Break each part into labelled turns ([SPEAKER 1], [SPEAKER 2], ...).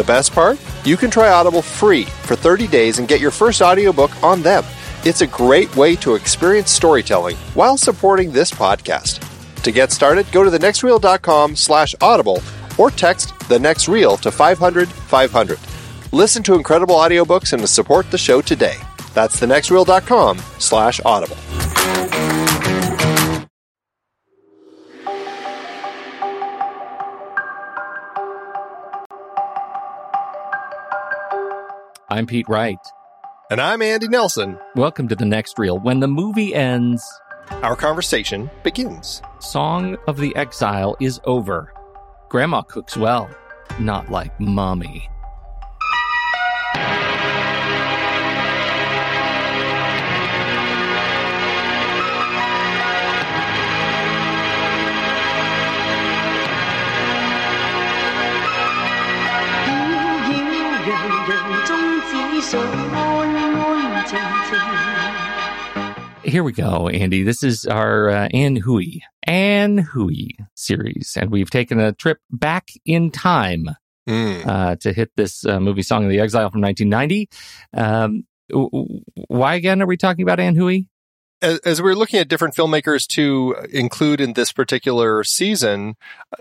[SPEAKER 1] The best part? You can try Audible free for 30 days and get your first audiobook on them. It's a great way to experience storytelling while supporting this podcast. To get started, go to thenextreel.com slash audible or text the next reel to 500 500. Listen to incredible audiobooks and support the show today. That's thenextreel.com slash audible.
[SPEAKER 2] I'm Pete Wright.
[SPEAKER 1] And I'm Andy Nelson.
[SPEAKER 2] Welcome to the next reel. When the movie ends,
[SPEAKER 1] Our conversation begins.
[SPEAKER 2] Song of the Exile is over. Grandma cooks well, not like Mommy. Here we go, Andy. This is our uh, Ann Hui, Ann Hui series, and we've taken a trip back in time
[SPEAKER 1] Mm.
[SPEAKER 2] uh, to hit this uh, movie Song of the Exile from 1990. Um, w- w- why again are we talking about Ann Hui?
[SPEAKER 1] As, we were looking at different filmmakers to include in this particular season,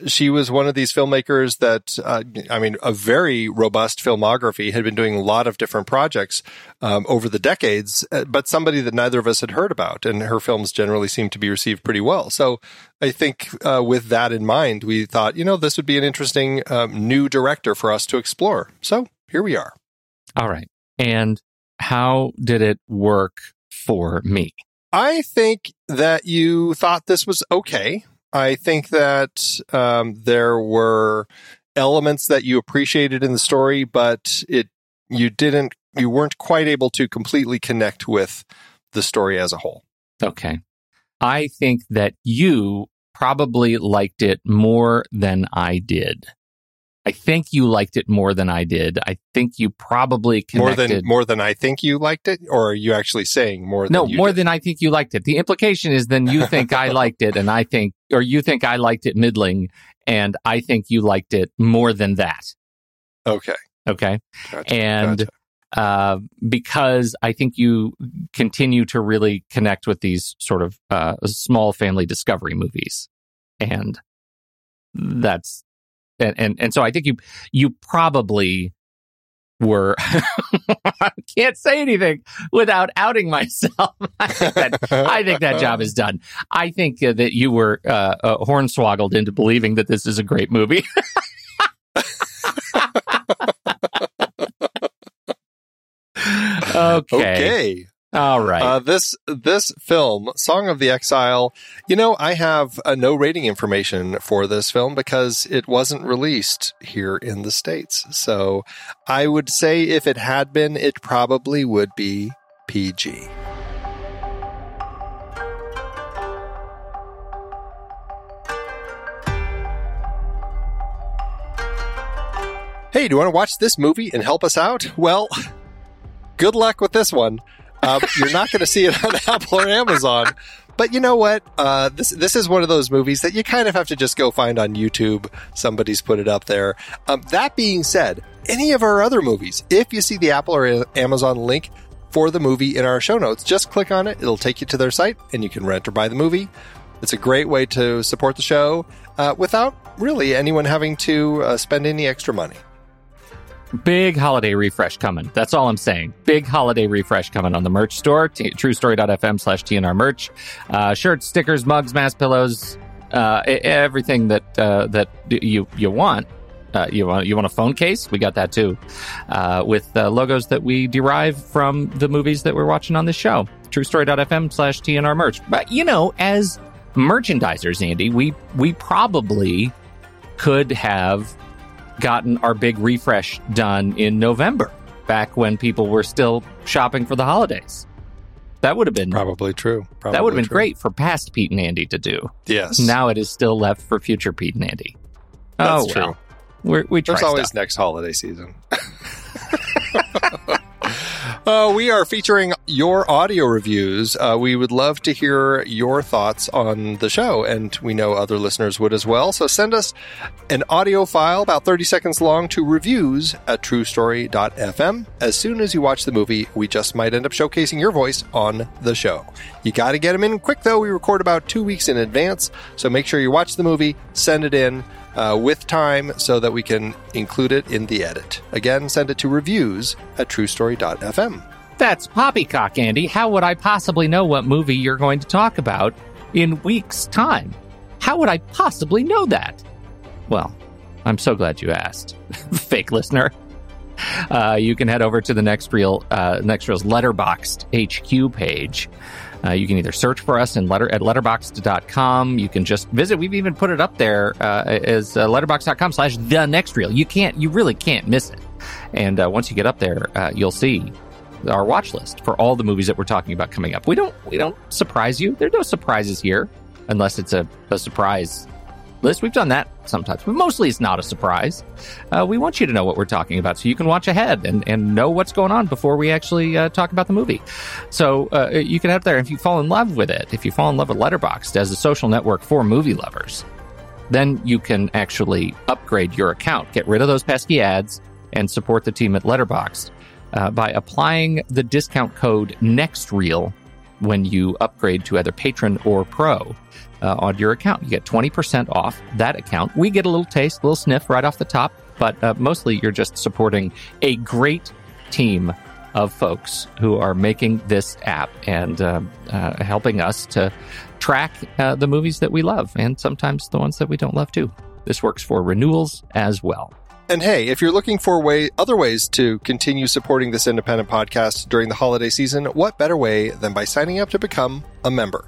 [SPEAKER 1] she was one of these filmmakers that, uh, I mean, a very robust filmography, had been doing a lot of different projects um, over the decades, uh, but somebody that neither of us had heard about. And her films generally seemed to be received pretty well. So I think uh, with that in mind, we thought, you know, this would be an interesting um, new director for us to explore. So here we are.
[SPEAKER 2] All right. And how did it work for me?
[SPEAKER 1] I think that you thought this was okay. I think that um, there were elements that you appreciated in the story, but it you didn't you weren't quite able to completely connect with the story as a whole.
[SPEAKER 2] Okay. I think that you probably liked it more than I did. I think you liked it more than I did. I think you probably
[SPEAKER 1] More than more than I think you liked it, or are you actually saying more?
[SPEAKER 2] no,
[SPEAKER 1] than you
[SPEAKER 2] more
[SPEAKER 1] did?
[SPEAKER 2] than I think you liked it. The implication is then you think I liked it, and I think, or you think I liked it middling, and I think you liked it more than that.
[SPEAKER 1] Okay,
[SPEAKER 2] Okay.
[SPEAKER 1] gotcha,
[SPEAKER 2] And
[SPEAKER 1] gotcha.
[SPEAKER 2] uh, because I think you continue to really connect with these sort of uh, small family discovery movies, and that's and and, and so I think you you probably were I can't say anything without outing myself. I think that I think that job is done. I think uh, that you were uh, uh, hornswoggled into believing that this is a great movie. okay.
[SPEAKER 1] okay.
[SPEAKER 2] All right.
[SPEAKER 1] Uh, this this film, Song of the Exile, you know, I have uh, no rating information for this film because it wasn't released here in the states. So I would say if it had been, it probably would be PG. Hey, do you want to watch this movie and help us out? Well, good luck with this one. Um, you're not going to see it on Apple or Amazon. But you know what? Uh, this this is one of those movies that you kind of have to just go find on YouTube. Somebody's put it up there. Um, that being said, any of our other movies, if you see the Apple or Amazon link for the movie in our show notes, just click on it. It'll take you to their site, and you can rent or buy the movie. It's a great way to support the show uh, without really anyone having to uh, spend any extra money.
[SPEAKER 2] Big holiday refresh coming. That's all I'm saying. Big holiday refresh coming on the merch store. T- truestory.fm slash TNR merch. Uh, shirts, stickers, mugs, mask pillows, uh, everything that uh, that you you want. Uh, you want you want a phone case? We got that too, uh, with uh, logos that we derive from the movies that we're watching on this show. TrueStory.fm slash TNR merch. But you know, as merchandisers, Andy, we we probably could have gotten our big refresh done in November. back when people were still shopping for the holidays. That would have been
[SPEAKER 1] Probably true. Probably
[SPEAKER 2] that would have been
[SPEAKER 1] true.
[SPEAKER 2] great for past Pete and Andy to do.
[SPEAKER 1] Yes.
[SPEAKER 2] Now it is still left for future Pete and Andy.
[SPEAKER 1] That's
[SPEAKER 2] oh,
[SPEAKER 1] true.
[SPEAKER 2] We're, we try
[SPEAKER 1] There's always
[SPEAKER 2] stuff.
[SPEAKER 1] next holiday season. Uh, we are featuring your audio reviews. Uh, we would love to hear your thoughts on the show, and we know other listeners would as well. So send us an audio file about 30 seconds long to reviews at truestory.fm. As soon as you watch the movie, we just might end up showcasing your voice on the show. You got to get them in quick, though. We record about two weeks in advance, so make sure you watch the movie, send it in uh, with time so that we can include it in the edit. Again, send it to reviews at truestory.fm.
[SPEAKER 2] That's poppycock, Andy. How would I possibly know what movie you're going to talk about in weeks' time? How would I possibly know that? Well, I'm so glad you asked, fake listener. Uh, you can head over to the Next Reel, uh, Next Reel's Letterboxd HQ page. Uh, you can either search for us in letter at letterboxd.com. You can just visit. We've even put it up there uh, as uh, letterboxd.com slash the next reel. You can't, you really can't miss it. And uh, once you get up there, uh, you'll see our watch list for all the movies that we're talking about coming up. We don't, we don't surprise you. There are no surprises here unless it's a, a surprise list. We've done that sometimes, but mostly it's not a surprise. Uh, we want you to know what we're talking about so you can watch ahead and, and know what's going on before we actually uh, talk about the movie. So uh, you can head there. If you fall in love with it, if you fall in love with Letterboxd as a social network for movie lovers, then you can actually upgrade your account, get rid of those pesky ads, and support the team at Letterboxd uh, by applying the discount code NEXTREEL when you upgrade to either patron or pro uh, on your account. You get 20% off that account. We get a little taste, a little sniff right off the top, but uh, mostly you're just supporting a great team of folks who are making this app and uh, uh, helping us to track uh, the movies that we love and sometimes the ones that we don't love too. This works for renewals as well.
[SPEAKER 1] And hey, if you're looking for way other ways to continue supporting this independent podcast during the holiday season, what better way than by signing up to become a member?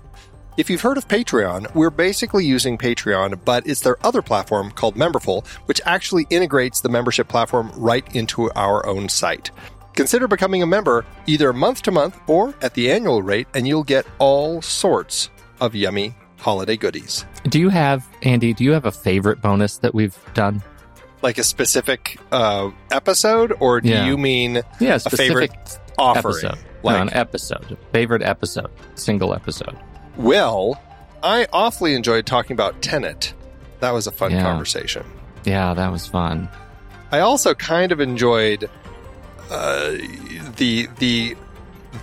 [SPEAKER 1] If you've heard of Patreon, we're basically using Patreon, but it's their other platform called Memberful, which actually integrates the membership platform right into our own site. Consider becoming a member either month to month or at the annual rate, and you'll get all sorts of yummy holiday goodies.
[SPEAKER 2] Do you have, Andy, do you have a favorite bonus that we've done?
[SPEAKER 1] Like a specific uh, episode, or do
[SPEAKER 2] Yeah.
[SPEAKER 1] you mean
[SPEAKER 2] Yeah,
[SPEAKER 1] a favorite offering?
[SPEAKER 2] episode.
[SPEAKER 1] Like,
[SPEAKER 2] no, an episode. Favorite episode. Single episode.
[SPEAKER 1] Well, I awfully enjoyed talking about Tenet. That was a fun
[SPEAKER 2] Yeah.
[SPEAKER 1] conversation.
[SPEAKER 2] Yeah, that was fun.
[SPEAKER 1] I also kind of enjoyed uh, the the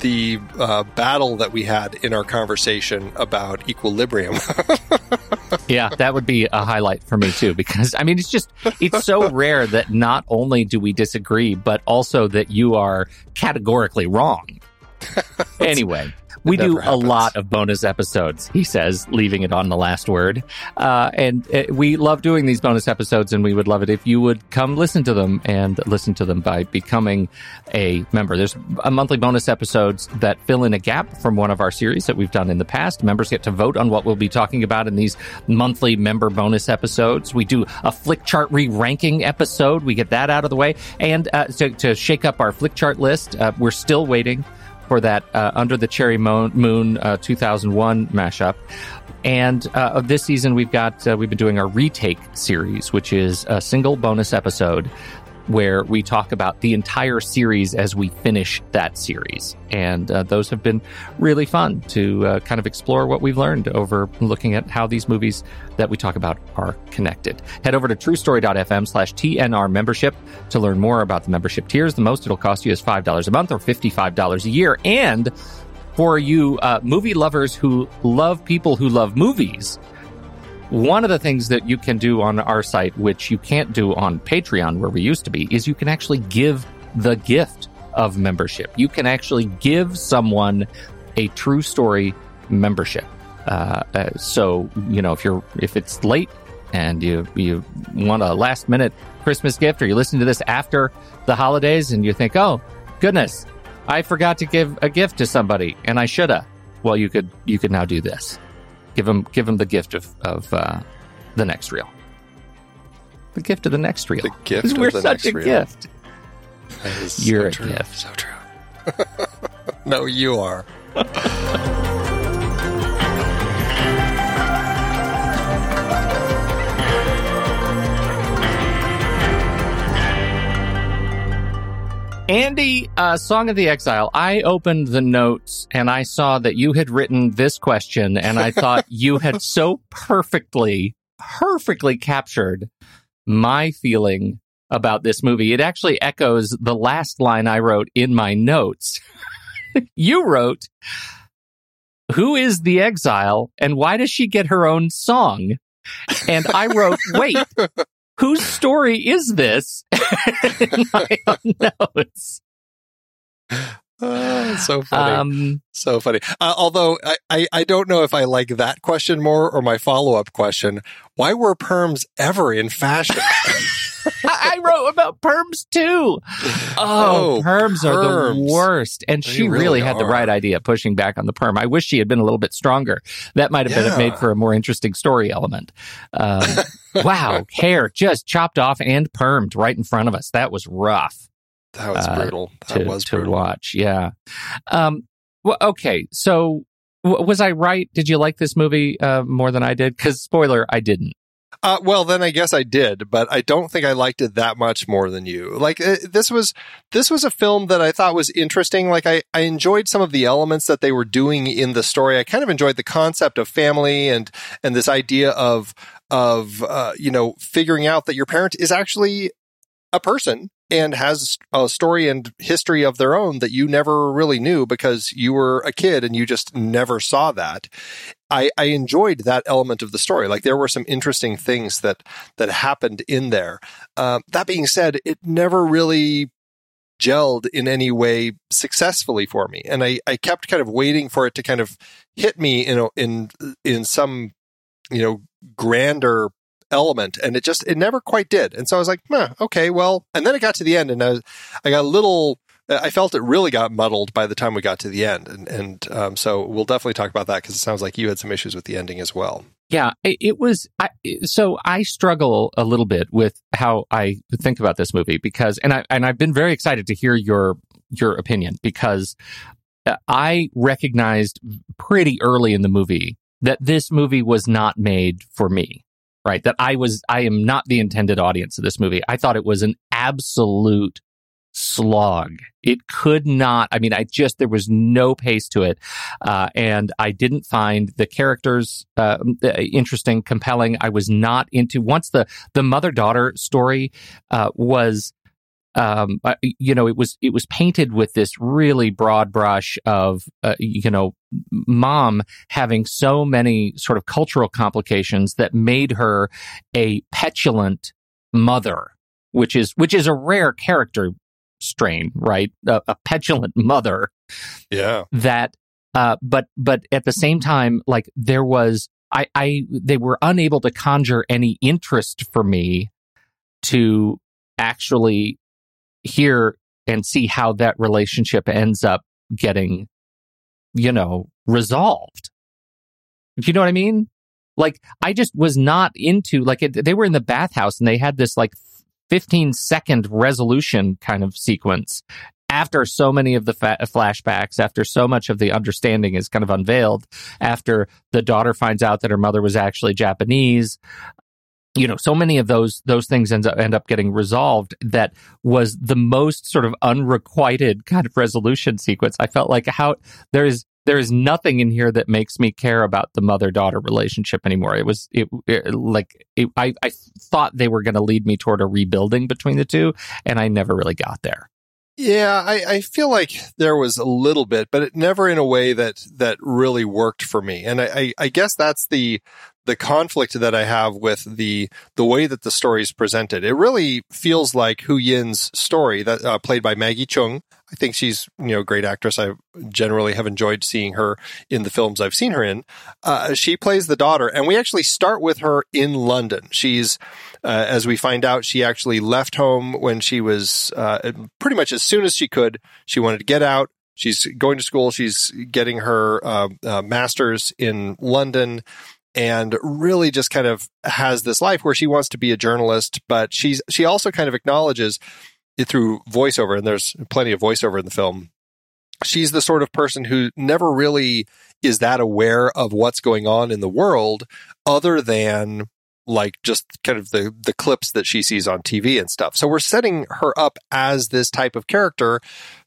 [SPEAKER 1] the uh, battle that we had in our conversation about equilibrium.
[SPEAKER 2] Yeah, that would be a highlight for me too, because I mean, it's just, it's so rare that not only do we disagree, but also that you are categorically wrong. Anyway, we do a lot of bonus episodes, he says, leaving it on the last word. Uh, and uh, we love doing these bonus episodes, and we would love it if you would come listen to them and listen to them by becoming a member. There's a monthly bonus episodes that fill in a gap from one of our series that we've done in the past. Members get to vote on what we'll be talking about in these monthly member bonus episodes. We do a Flickchart re-ranking episode. We get that out of the way. And uh, to, to shake up our Flickchart list, uh, we're still waiting for that uh, Under the Cherry Mo- Moon uh, 2001 mashup. And uh, this season, we've got uh, we've been doing our retake series, which is a single bonus episode where we talk about the entire series as we finish that series. And uh, those have been really fun to uh, kind of explore what we've learned over looking at how these movies that we talk about are connected. Head over to truestory.fm slash TNR membership to learn more about the membership tiers. The most it'll cost you is $5 a month or $55 a year. And for you uh, movie lovers who love people who love movies, one of the things that you can do on our site, which you can't do on Patreon, where we used to be, is you can actually give the gift of membership. You can actually give someone a true story membership. Uh, uh, so you know if you're if it's late and you you want a last minute Christmas gift, or you listen to this after the holidays and you think, oh goodness, I forgot to give a gift to somebody and I shoulda. Well, you could you could now do this give him give him the gift of of uh, the next reel. The gift of the next reel.
[SPEAKER 1] The gift of
[SPEAKER 2] we're
[SPEAKER 1] the
[SPEAKER 2] such
[SPEAKER 1] next
[SPEAKER 2] a
[SPEAKER 1] reel.
[SPEAKER 2] gift. You're
[SPEAKER 1] so
[SPEAKER 2] a
[SPEAKER 1] true.
[SPEAKER 2] gift.
[SPEAKER 1] So true. no, you are.
[SPEAKER 2] Andy, uh, Song of the Exile. I opened the notes and I saw that you had written this question, and I thought you had so perfectly, perfectly captured my feeling about this movie. It actually echoes the last line I wrote in my notes. you wrote, Who is the exile and why does she get her own song? And I wrote, Wait, whose story is this? my own notes.
[SPEAKER 1] Oh, so funny.
[SPEAKER 2] Um,
[SPEAKER 1] so funny. Uh, although I, I, I don't know if I like that question more or my follow up question. Why were perms ever in fashion?
[SPEAKER 2] I I wrote about perms too. Oh,
[SPEAKER 1] Oh,
[SPEAKER 2] perms, are the worst. And
[SPEAKER 1] They
[SPEAKER 2] she really,
[SPEAKER 1] really
[SPEAKER 2] had the right idea pushing back on the perm. I wish she had been a little bit stronger. That might have been made for a more interesting story element. Um, wow, hair just chopped off and permed right in front of us. That was rough.
[SPEAKER 1] That was
[SPEAKER 2] Uh,
[SPEAKER 1] brutal. That
[SPEAKER 2] to,
[SPEAKER 1] was
[SPEAKER 2] to watch. Yeah. Um, well, okay. So w- was I right? Did you like this movie uh, more than I did? Because spoiler, I didn't.
[SPEAKER 1] Uh, well, then I guess I did, but I don't think I liked it that much more than you. Like uh, this was this was a film that I thought was interesting. Like I I enjoyed some of the elements that they were doing in the story. I kind of enjoyed the concept of family and and this idea of of uh, you know figuring out that your parent is actually a person and has a story and history of their own that you never really knew because you were a kid and you just never saw that. I, I enjoyed that element of the story. Like there were some interesting things that that happened in there. Um, that being said, it never really gelled in any way successfully for me, and I, I kept kind of waiting for it to kind of hit me in a, in in some you know grander element and it just it never quite did and so i was like huh, okay well and then it got to the end and i was i got a little i felt it really got muddled by the time we got to the end and and um, so we'll definitely talk about that because it sounds like you had some issues with the ending as well
[SPEAKER 2] Yeah, it, was. I, so I struggle a little bit with how I think about this movie because, and I and I've been very excited to hear your your opinion because uh, I recognized pretty early in the movie that this movie was not made for me. Right, that I was. I am not the intended audience of this movie. I thought it was an absolute slog. It could not. I mean, I just there was no pace to it, uh, and I didn't find the characters uh, interesting, compelling. I was not into once the the mother daughter story uh, was. Um, uh, you know, it was it was painted with this really broad brush of uh, you know, mom having so many sort of cultural complications that made her a petulant mother, which is which is a rare character strain, right? A, a petulant mother
[SPEAKER 1] yeah
[SPEAKER 2] that uh but but at the same time like there was I I they were unable to conjure any interest for me to actually hear and see how that relationship ends up getting you know resolved. You know what I mean? Like I just was not into like it, they were in the bathhouse and they had this like 15 second resolution kind of sequence after so many of the fa- flashbacks, after so much of the understanding is kind of unveiled, after the daughter finds out that her mother was actually Japanese, you know, so many of those those things end up end up getting resolved. That was the most sort of unrequited kind of resolution sequence. I felt like how there is there is nothing in here that makes me care about the mother daughter relationship anymore. It was it, it like it, I I thought they were going to lead me toward a rebuilding between the two, and I never really got there.
[SPEAKER 1] Yeah, I, I feel like there was a little bit, but it never in a way that that really worked for me. And I, I, I guess that's the the conflict that I have with the the way that the story is presented. It really feels like Hu Yin's story that uh, played by Maggie Cheung. I think she's you know a great actress. I generally have enjoyed seeing her in the films I've seen her in. Uh, she plays the daughter, and we actually start with her in London. She's uh, as we find out, she actually left home when she was uh, pretty much as soon as she could. She wanted to get out. She's going to school. She's getting her uh, uh, master's in London and really just kind of has this life where she wants to be a journalist, but she's she also kind of acknowledges it through voiceover, and there's plenty of voiceover in the film. She's the sort of person who never really is that aware of what's going on in the world, other than like just kind of the the clips that she sees on TV and stuff. So we're setting her up as this type of character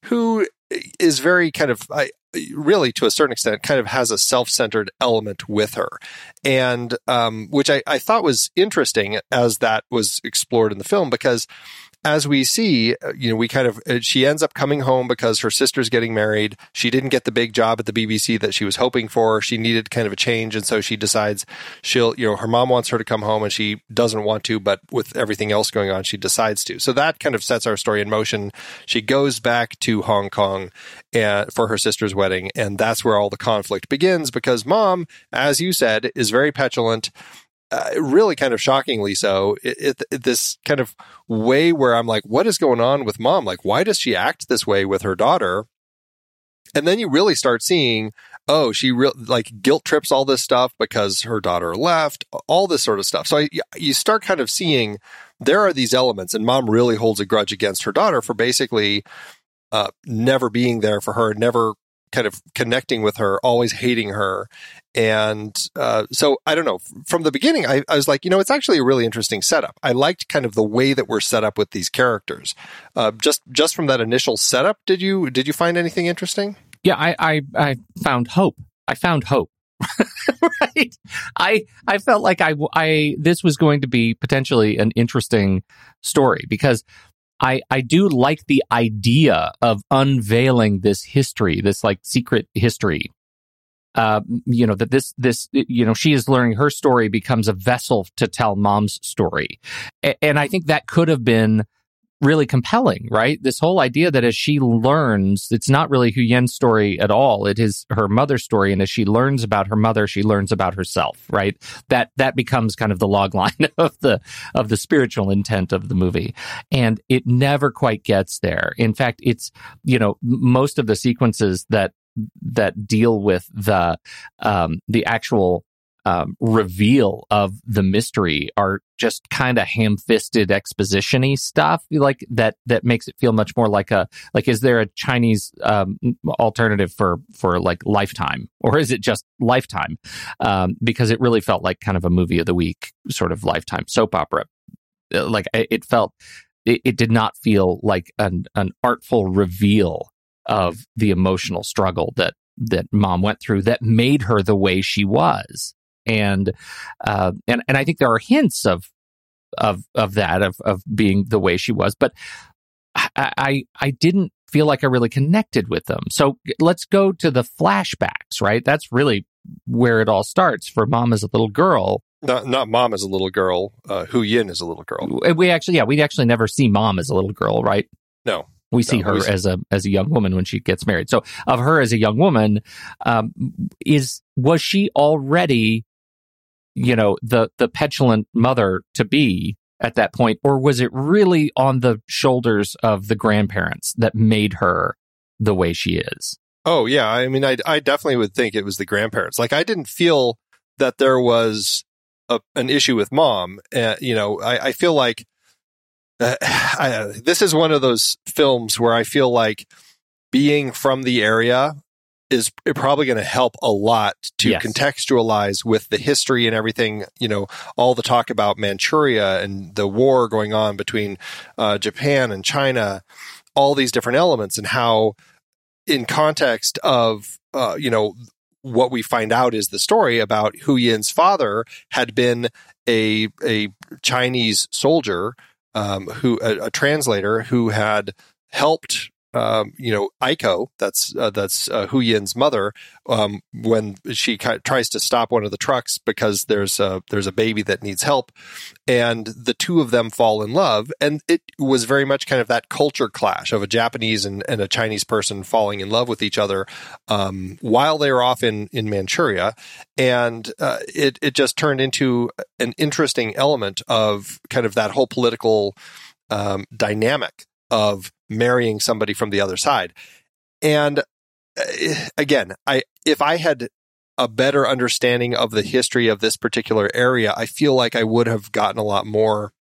[SPEAKER 1] who is very kind of I, really to a certain extent kind of has a self-centered element with her. And um, which I, I thought was interesting as that was explored in the film because as we see, uh, you know, we kind of, uh, she ends up coming home because her sister's getting married. She didn't get the big job at the BBC that she was hoping for. She needed kind of a change. And so she decides she'll, you know, her mom wants her to come home and she doesn't want to, but with everything else going on, she decides to. So that kind of sets our story in motion. She goes back to Hong Kong and, uh, for her sister's wedding. And that's where all the conflict begins because mom, as you said, is very petulant uh, really kind of shockingly so. It, it, this kind of way where I'm like, what is going on with mom? Like, why does she act this way with her daughter? And then you really start seeing, oh, she re- like guilt trips all this stuff because her daughter left, all this sort of stuff. So I, you start kind of seeing there are these elements, and mom really holds a grudge against her daughter for basically uh, never being there for her, never kind of connecting with her, always hating her. And uh, so I don't know. From the beginning, I, I, was like, you know, it's actually a really interesting setup. I liked kind of the way that we're set up with these characters. Uh, just just from that initial setup, did you did you find anything interesting?
[SPEAKER 2] Yeah, I I, I found hope. I found hope. right. I I felt like I I this was going to be potentially an interesting story because I, I do like the idea of unveiling this history, this like secret history. Uh, you know, that this, this, you know, she is learning her story becomes a vessel to tell mom's story. A- and I think that could have been really compelling, right? This whole idea that as she learns, it's not really Hu Yen's story at all. It is her mother's story. And as she learns about her mother, she learns about herself, right? That, that becomes kind of the log line of the, of the spiritual intent of the movie. And it never quite gets there. In fact, it's, you know, most of the sequences that, that deal with the, um, the actual um, reveal of the mystery are just kind of ham-fisted expositiony stuff like that that makes it feel much more like a like is there a chinese um, alternative for for like lifetime? Or is it just lifetime? Um, because it really felt like kind of a movie of the week sort of lifetime soap opera. Uh, like it felt it, it did not feel like an an artful reveal of the emotional struggle that that mom went through that made her the way she was and uh, and and I think there are hints of of of that of of being the way she was, but I I, I didn't feel like I really connected with them. So let's go to the flashbacks, right? That's really where it all starts for mom as a little girl.
[SPEAKER 1] Not, not mom as a little girl. Uh, Hu Yin is a little girl.
[SPEAKER 2] We actually, yeah, we actually never see mom as a little girl, right?
[SPEAKER 1] No,
[SPEAKER 2] we see no, her as a as a young woman when she gets married. So of her as a young woman, um, is was she already you know, the, the petulant mother to be at that point? Or was it really on the shoulders of the grandparents that made her the way she is?
[SPEAKER 1] Oh, yeah. I mean, I, I definitely would think it was the grandparents. Like, I didn't feel that there was a, an issue with mom. Uh, you know, I, I feel like uh, I, this is one of those films where I feel like being from the area is probably going to help a lot to yes. contextualize with the history and everything. You know, all the talk about Manchuria and the war going on between uh, Japan and China, all these different elements, and how, in context of, uh, you know, what we find out is the story about Hu Yin's father had been a a Chinese soldier um, who a, a translator who had helped um, you know, Aiko, that's uh, that's uh, Hu Yin's mother, um, when she tries to stop one of the trucks because there's a there's a baby that needs help, and the two of them fall in love, and it was very much kind of that culture clash of a Japanese and, and a Chinese person falling in love with each other um, while they were off in in Manchuria, and uh, it it just turned into an interesting element of kind of that whole political um, dynamic of marrying somebody from the other side. And uh, again, I if I had a better understanding of the history of this particular area, I feel like I would have gotten a lot more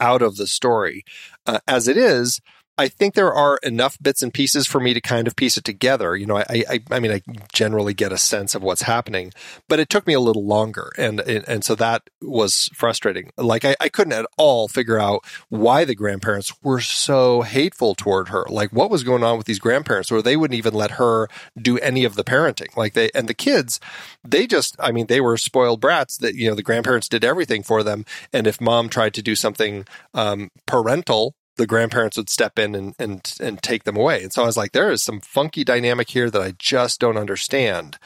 [SPEAKER 1] out of the story. Uh, as it is, I think there are enough bits and pieces for me to kind of piece it together. You know, I, I, I mean, I generally get a sense of what's happening, but it took me a little longer, and and, so that was frustrating. Like I, I couldn't at all figure out why the grandparents were so hateful toward her. Like what was going on with these grandparents, where they wouldn't even let her do any of the parenting. Like they and the kids, they just, I mean, they were spoiled brats. That you know, the grandparents did everything for them, and if mom tried to do something um, parental the grandparents would step in and, and and take them away. And so I was like, there is some funky dynamic here that I just don't understand.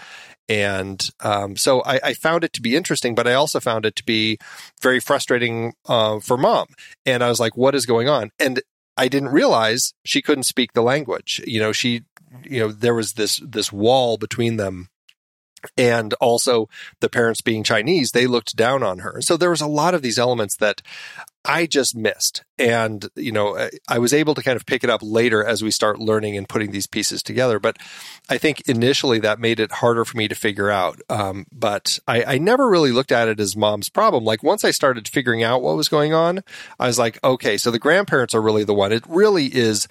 [SPEAKER 1] And um, so I, I, found it to be interesting, but I also found it to be very frustrating uh, for mom. And I was like, what is going on? And I didn't realize she couldn't speak the language. You know, she, you know, there was this this wall between them and also the parents being Chinese, they looked down on her. So there was a lot of these elements that I just missed. And, you know, I was able to kind of pick it up later as we start learning and putting these pieces together. But I think initially that made it harder for me to figure out. Um, but I, I never really looked at it as mom's problem. Like once I started figuring out what was going on, I was like, okay, so the grandparents are really the one. It really is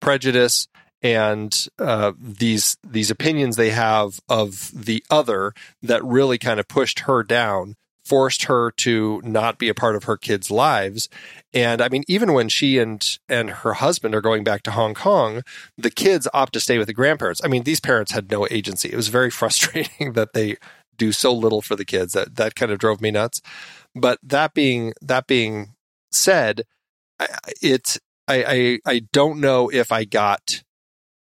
[SPEAKER 1] prejudice and uh, these these opinions they have of the other that really kind of pushed her down forced her to not be a part of her kids' lives. And I mean, even when she and and her husband are going back to Hong Kong, the kids opt to stay with the grandparents. I mean, these parents had no agency. It was very frustrating that they do so little for the kids. That that kind of drove me nuts. But that being that being said, it I I, I don't know if I got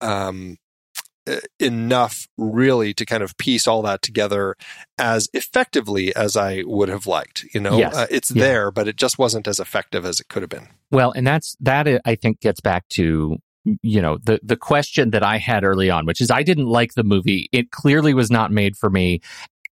[SPEAKER 1] um uh, enough really to kind of piece all that together as effectively as I would have liked. You know,
[SPEAKER 2] yes.
[SPEAKER 1] uh, it's yeah. there, but it just wasn't as effective as it could have been.
[SPEAKER 2] Well, and that's that. I think gets back to you know the the question that I had early on, which is I didn't like the movie. It clearly was not made for me,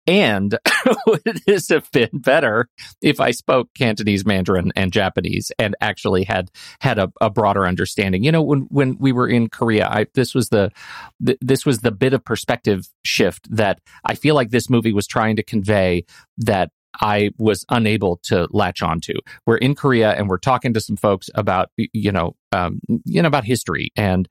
[SPEAKER 2] and would this have been better if I spoke Cantonese, Mandarin, and Japanese, and actually had had a, a broader understanding? You know, when when we were in Korea, I, this was the, the this was the bit of perspective shift that I feel like this movie was trying to convey that I was unable to latch onto. We're in Korea and we're talking to some folks about, you know, um, you know, about history, and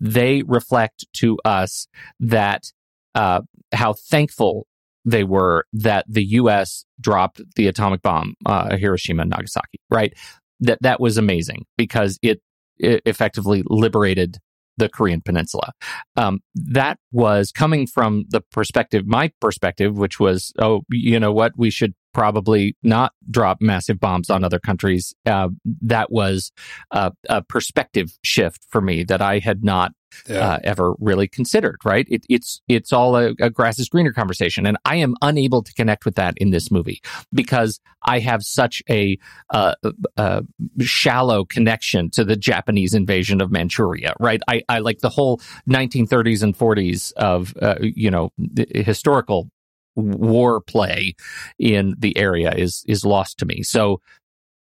[SPEAKER 2] they reflect to us that uh, how thankful they were that the U.S. dropped the atomic bomb, uh, Hiroshima and Nagasaki. Right, that that was amazing because it, it effectively liberated the Korean Peninsula. Um, that was coming from the perspective, my perspective, which was, oh, you know what, we should probably not drop massive bombs on other countries. Uh, that was a perspective shift for me that I had not yeah. uh, ever really considered. Right? It, it's it's all a, a, grass is greener conversation, and I am unable to connect with that in this movie because I have such a uh, uh, shallow connection to the Japanese invasion of Manchuria. Right? I, I like the whole 1930s and 40s of uh, you know historical war play in the area is is lost to me. So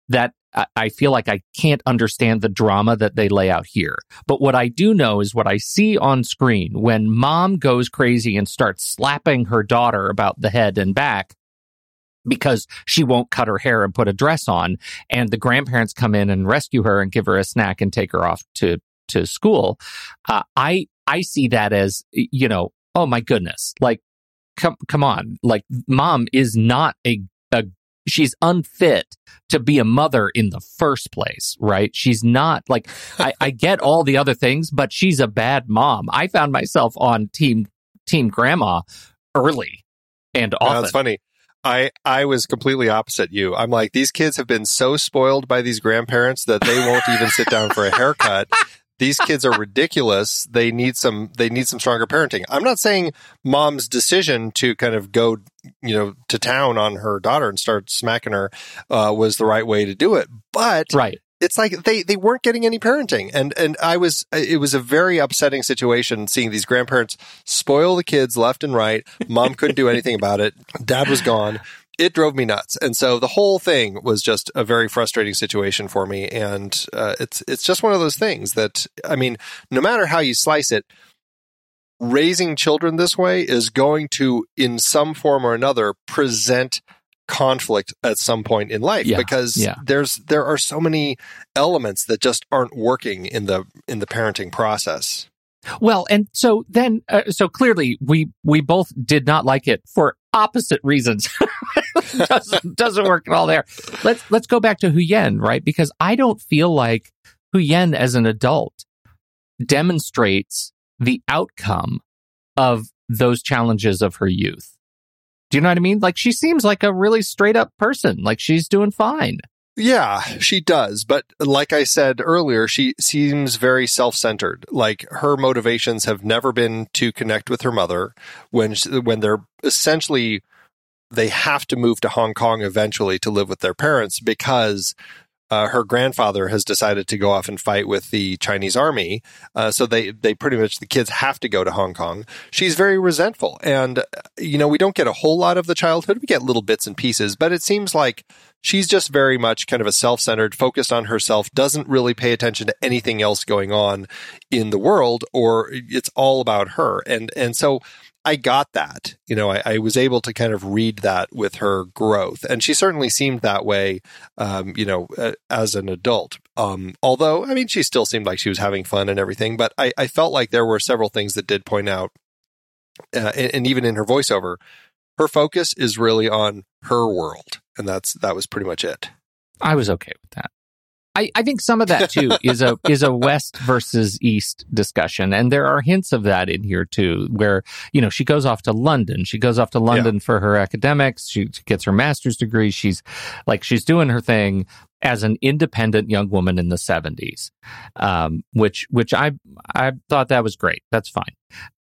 [SPEAKER 2] that I feel like I can't understand the drama that they lay out here. But what I do know is what I see on screen when mom goes crazy and starts slapping her daughter about the head and back because she won't cut her hair and put a dress on and the grandparents come in and rescue her and give her a snack and take her off to to school uh, i i see that as you know oh my goodness like come come on like mom is not a a she's unfit to be a mother in the first place, right? She's not like I, I get all the other things, but she's a bad mom. I found myself on team team grandma early and often.
[SPEAKER 1] That's funny. I I was completely opposite you. I'm like these kids have been so spoiled by these grandparents that they won't even sit down for a haircut these kids are ridiculous. They need some they need some stronger parenting. I'm not saying mom's decision to kind of go you know to town on her daughter and start smacking her uh, was the right way to do it, but
[SPEAKER 2] right.
[SPEAKER 1] It's like they, they weren't getting any parenting, and and I was it was a very upsetting situation seeing these grandparents spoil the kids left and right. Mom couldn't do anything about it. Dad was gone it drove me nuts. And so the whole thing was just a very frustrating situation for me. And uh, it's it's just one of those things that I mean, no matter how you slice it, raising children this way is going to, in some form or another, present conflict at some point in life
[SPEAKER 2] Yeah,
[SPEAKER 1] because
[SPEAKER 2] yeah.
[SPEAKER 1] there's there are so many elements that just aren't working in the in the parenting process.
[SPEAKER 2] Well, and so then, uh, so clearly, we we both did not like it for opposite reasons. doesn't doesn't work at all there. Let's let's go back to Hu Yen, right? Because I don't feel like Hu Yen as an adult demonstrates the outcome of those challenges of her youth. Do you know what I mean? Like she seems like a really straight up person. Like she's doing fine.
[SPEAKER 1] Yeah, she does. But like I said earlier, she seems very self centered. Like her motivations have never been to connect with her mother when, she, when they're essentially, they have to move to Hong Kong eventually to live with their parents because uh, her grandfather has decided to go off and fight with the Chinese army. Uh, so they, they pretty much, the kids have to go to Hong Kong. She's very resentful. And, uh, you know, we don't get a whole lot of the childhood. We get little bits and pieces, but it seems like she's just very much kind of a self centered, focused on herself, doesn't really pay attention to anything else going on in the world, or it's all about her. And, and so, I got that. You know, I, I, was able to kind of read that with her growth, and she certainly seemed that way. Um, you know, as an adult. Um, although, I mean, she still seemed like she was having fun and everything. But I, I felt like there were several things that did point out, uh, and, and even in her voiceover, her focus is really on her world, and that's that was pretty much it.
[SPEAKER 2] I was okay with that. I, I think some of that too is a is a West versus East discussion, and there are hints of that in here too. Where you know she goes off to London, she goes off to London yeah. for her academics, she gets her master's degree. She's like she's doing her thing as an independent young woman in the seventies, um, which which I I thought that was great. That's fine.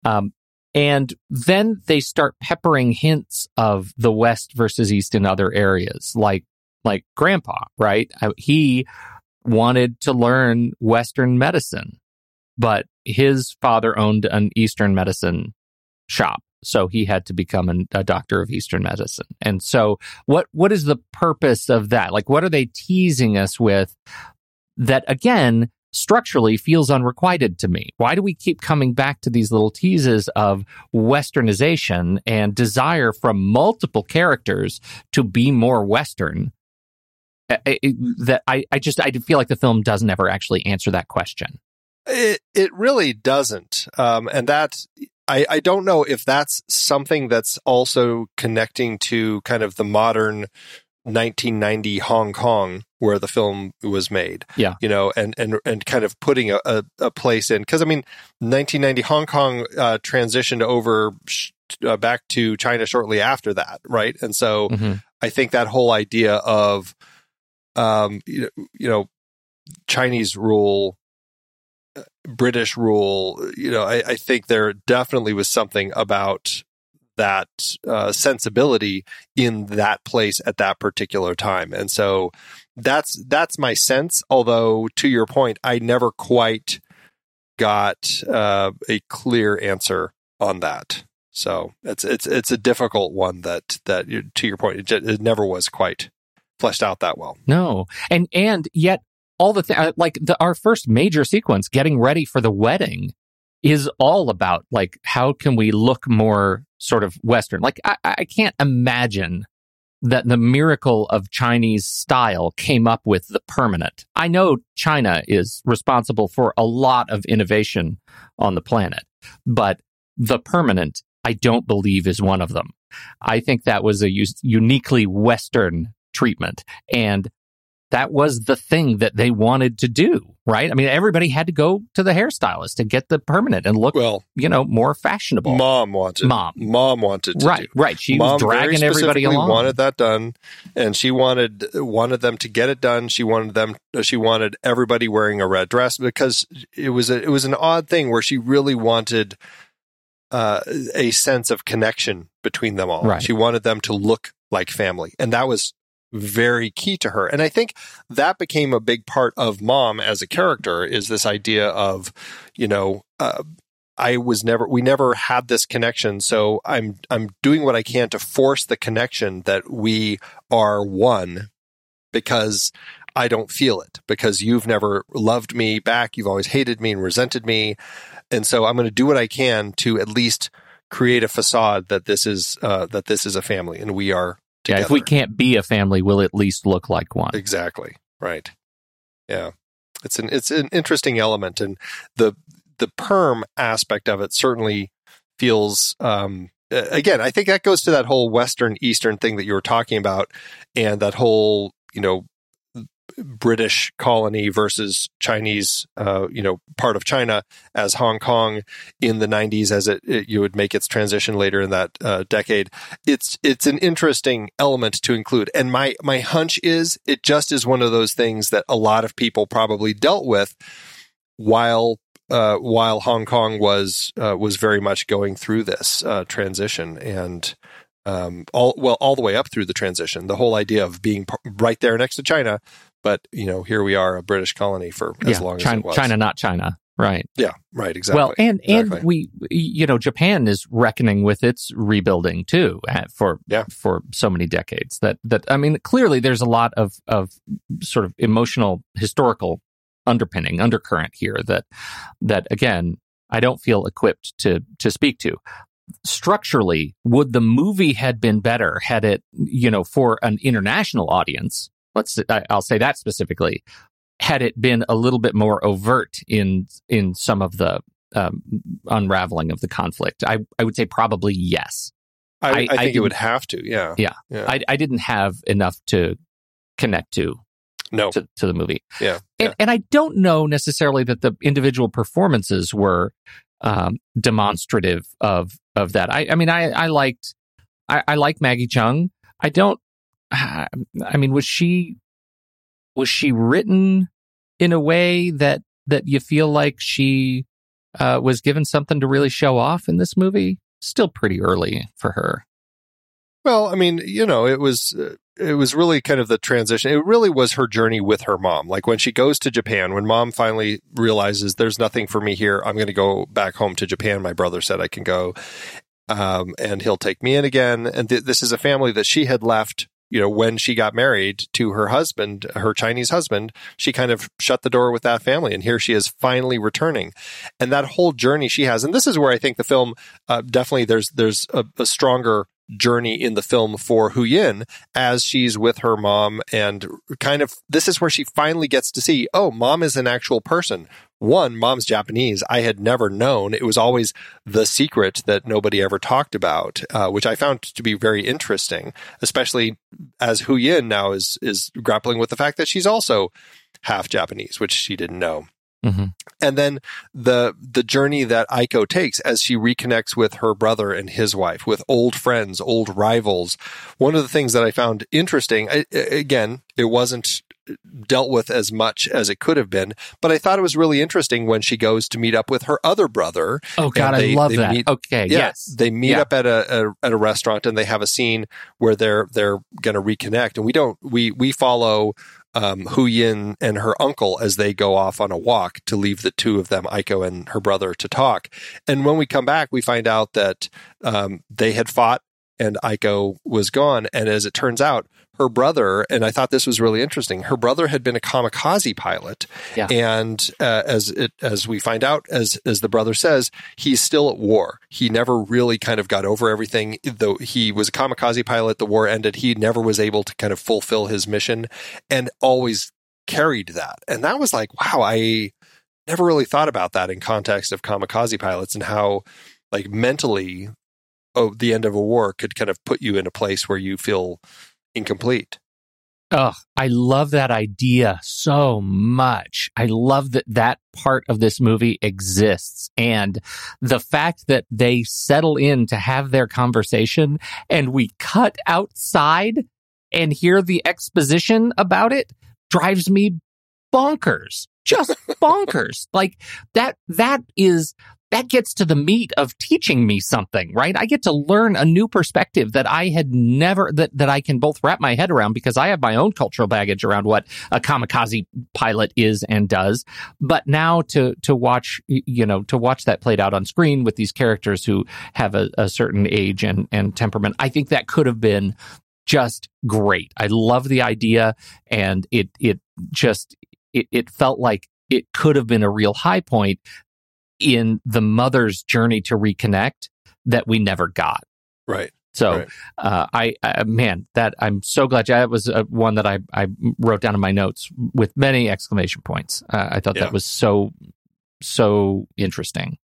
[SPEAKER 2] Um, and then they start peppering hints of the West versus East in other areas, like like Grandpa, right? He wanted to learn Western medicine, but his father owned an Eastern medicine shop. So he had to become an, a doctor of Eastern medicine. And so what, what is the purpose of that? Like, what are they teasing us with that again, structurally feels unrequited to me? Why do we keep coming back to these little teases of westernization and desire from multiple characters to be more Western that I, I just I feel like the film doesn't ever actually answer that question.
[SPEAKER 1] It it really doesn't, um, and that I I don't know if that's something that's also connecting to kind of the modern 1990 Hong Kong where the film was made.
[SPEAKER 2] Yeah,
[SPEAKER 1] you know, and and and kind of putting a a, a place in because I mean 1990 Hong Kong uh, transitioned over. Sh- uh, back to China shortly after that, right? And so mm-hmm. I think that whole idea of um, you know, you know, Chinese rule, uh, British rule. You know, I, I, think there definitely was something about that uh, sensibility in that place at that particular time, and so that's that's my sense. Although, to your point, I never quite got uh, a clear answer on that. So it's it's it's a difficult one that that to your point, it, just, it never was quite fleshed out that well.
[SPEAKER 2] No, and and yet all the th- uh, like the, our first major sequence, getting ready for the wedding, is all about like how can we look more sort of Western. Like I, I can't imagine that the miracle of Chinese style came up with the permanent. I know China is responsible for a lot of innovation on the planet, but the permanent, I don't believe is one of them. I think that was a uniquely Western treatment. And that was the thing that they wanted to do, right? I mean, everybody had to go to the hairstylist to get the permanent and look, well, you know, more fashionable.
[SPEAKER 1] Mom wanted,
[SPEAKER 2] mom,
[SPEAKER 1] mom wanted,
[SPEAKER 2] right,
[SPEAKER 1] do.
[SPEAKER 2] right. She
[SPEAKER 1] mom
[SPEAKER 2] was dragging everybody along.
[SPEAKER 1] Wanted that done, and she wanted wanted them to get it done. She wanted them. She wanted everybody wearing a red dress because it was a, it was an odd thing where she really wanted uh, a sense of connection between them all.
[SPEAKER 2] Right.
[SPEAKER 1] She wanted them to look like family, and that was very key to her. And I think that became a big part of mom as a character is this idea of, you know, uh, I was never we never had this connection. So I'm I'm doing what I can to force the connection that we are one because I don't feel it because you've never loved me back. You've always hated me and resented me. And so I'm going to do what I can to at least create a facade that this is uh, that this is a family and we are together.
[SPEAKER 2] Yeah, if we can't be a family, we'll at least look like one.
[SPEAKER 1] Exactly. Right. Yeah. It's an it's an interesting element and the the perm aspect of it certainly feels um again, I think that goes to that whole western eastern thing that you were talking about and that whole, you know, British colony versus Chinese, uh, you know, part of China as Hong Kong in the 90s as it, it you would make its transition later in that uh, decade. It's it's an interesting element to include, and my my hunch is it just is one of those things that a lot of people probably dealt with while. Uh, while Hong Kong was uh, was very much going through this uh, transition, and um, all well all the way up through the transition. The whole idea of being right there next to China, but you know, here we are, a British colony for as
[SPEAKER 2] yeah,
[SPEAKER 1] long
[SPEAKER 2] China,
[SPEAKER 1] as it was.
[SPEAKER 2] China, not China. Right.
[SPEAKER 1] Yeah. Right. Exactly.
[SPEAKER 2] Well, and
[SPEAKER 1] exactly.
[SPEAKER 2] and we, you know, Japan is reckoning with its rebuilding too uh, for
[SPEAKER 1] yeah.
[SPEAKER 2] for so many decades. That that I mean, clearly there's a lot of of sort of emotional historical underpinning undercurrent here that that again I don't feel equipped to to speak to structurally, would the movie had been better had it, you know, for an international audience? Let's, I'll say that specifically. Had it been a little bit more overt in in some of the um, unraveling of the conflict, I I would say probably yes.
[SPEAKER 1] I, I, I think it would have to. Yeah,
[SPEAKER 2] yeah. yeah. I, I didn't have enough to connect to
[SPEAKER 1] no
[SPEAKER 2] to, to the movie.
[SPEAKER 1] Yeah,
[SPEAKER 2] and,
[SPEAKER 1] yeah.
[SPEAKER 2] and I don't know necessarily that the individual performances were um, demonstrative of of that. I, I mean, I, I liked, I, I like Maggie Cheung. I don't, I mean, was she, was she written in a way that, that you feel like she, uh, was given something to really show off in this movie? Still pretty early for her.
[SPEAKER 1] Well, I mean, you know, it was, uh, it was really kind of the transition. It really was her journey with her mom. Like when she goes to Japan, when mom finally realizes there's nothing for me here, I'm going to go back home to Japan. My brother said I can go. Um, and he'll take me in again. And th- this is a family that she had left, you know, when she got married to her husband, her Chinese husband, she kind of shut the door with that family. And here she is finally returning. And that whole journey she has. And this is where I think the film, uh, definitely there's, there's a, a stronger journey in the film for Hu Yin as she's with her mom and kind of this is where she finally gets to see, oh, mom is an actual person. One, mom's Japanese. I had never known. It was always the secret that nobody ever talked about, uh, which I found to be very interesting, especially as Hu Yin now is is grappling with the fact that she's also half Japanese, which she didn't know.
[SPEAKER 2] Mm-hmm.
[SPEAKER 1] And then the the journey that Aiko takes as she reconnects with her brother and his wife, with old friends, old rivals. One of the things that I found interesting, I, again, it wasn't dealt with as much as it could have been, but I thought it was really interesting when she goes to meet up with her other brother.
[SPEAKER 2] Oh God,
[SPEAKER 1] they,
[SPEAKER 2] I love that.
[SPEAKER 1] Meet,
[SPEAKER 2] okay,
[SPEAKER 1] yeah,
[SPEAKER 2] yes,
[SPEAKER 1] they meet
[SPEAKER 2] yeah.
[SPEAKER 1] up at a, a, at a restaurant and they have a scene where they're they're going to reconnect, and we don't we we follow um, Hu Yin and her uncle as they go off on a walk to leave the two of them, Aiko and her brother, to talk. And when we come back, we find out that um, they had fought and Aiko was gone. And as it turns out, her brother, and I thought this was really interesting. Her brother had been a kamikaze pilot,
[SPEAKER 2] yeah.
[SPEAKER 1] and uh, as it as we find out, as as the brother says, he's still at war. He never really kind of got over everything. Though he was a kamikaze pilot, the war ended. He never was able to kind of fulfill his mission, and always carried that. And that was like, wow, I never really thought about that in context of kamikaze pilots and how, like, mentally, oh, the end of a war could kind of put you in a place where you feel incomplete.
[SPEAKER 2] Oh, I love that idea so much. I love that that part of this movie exists and the fact that they settle in to have their conversation and we cut outside and hear the exposition about it drives me bonkers. Just bonkers. like that, that is, that gets to the meat of teaching me something, right? I get to learn a new perspective that I had never, that, that I can both wrap my head around because I have my own cultural baggage around what a kamikaze pilot is and does. But now to, to watch, you know, to watch that played out on screen with these characters who have a, a certain age and, and temperament, I think that could have been just great. I love the idea and it, it just, it, it felt like it could have been a real high point in the mother's journey to reconnect that we never got.
[SPEAKER 1] Right.
[SPEAKER 2] So,
[SPEAKER 1] Right.
[SPEAKER 2] uh, I, I man, that I'm so glad. That was uh, one that I I wrote down in my notes with many exclamation points. Uh, I thought
[SPEAKER 1] Yeah.
[SPEAKER 2] that was so so interesting.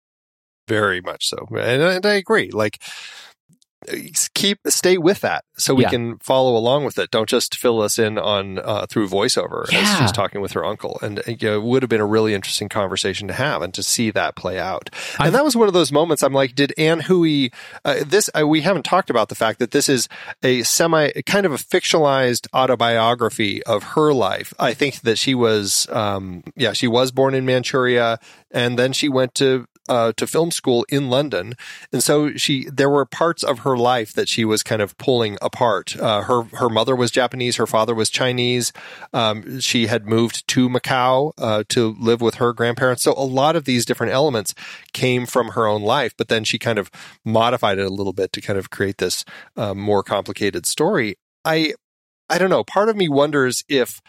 [SPEAKER 1] Very much so, and, and I agree. Like, keep stay with that so we
[SPEAKER 2] Yeah.
[SPEAKER 1] can follow along with it. Don't just fill us in on uh, through voiceover as
[SPEAKER 2] Yeah.
[SPEAKER 1] she's talking with her uncle. And uh, you know, it would have been a really interesting conversation to have and to see that play out.
[SPEAKER 2] I've-
[SPEAKER 1] and that was one of those moments. I'm like, did Ann Hui? Uh, this uh, we haven't talked about the fact that this is a semi kind of a fictionalized autobiography of her life. I think that she was, um, yeah, she was born in Manchuria, and then she went to uh, to film school in London, and so she there were parts of her life that she was kind of pulling apart. Uh, her her mother was Japanese, her father was Chinese. Um, she had moved to Macau uh, to live with her grandparents. So a lot of these different elements came from her own life, but then she kind of modified it a little bit to kind of create this uh, more complicated story. I I don't know. Part of me wonders if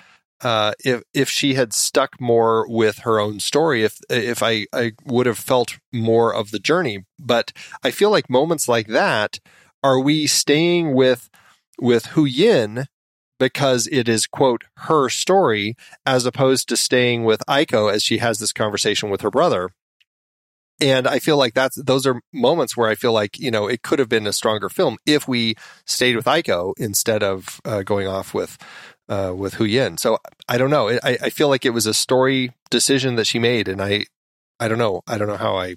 [SPEAKER 1] uh, if if she had stuck more with her own story, if if I I would have felt more of the journey. But I feel like moments like that are we staying with with Hu Yin because it is quote her story as opposed to staying with Aiko as she has this conversation with her brother. And I feel like that's those are moments where I feel like you know it could have been a stronger film if we stayed with Aiko instead of uh, going off with uh, with Hu Yin. So I don't know. I, I feel like it was a story decision that she made, and I I don't know. I don't know how I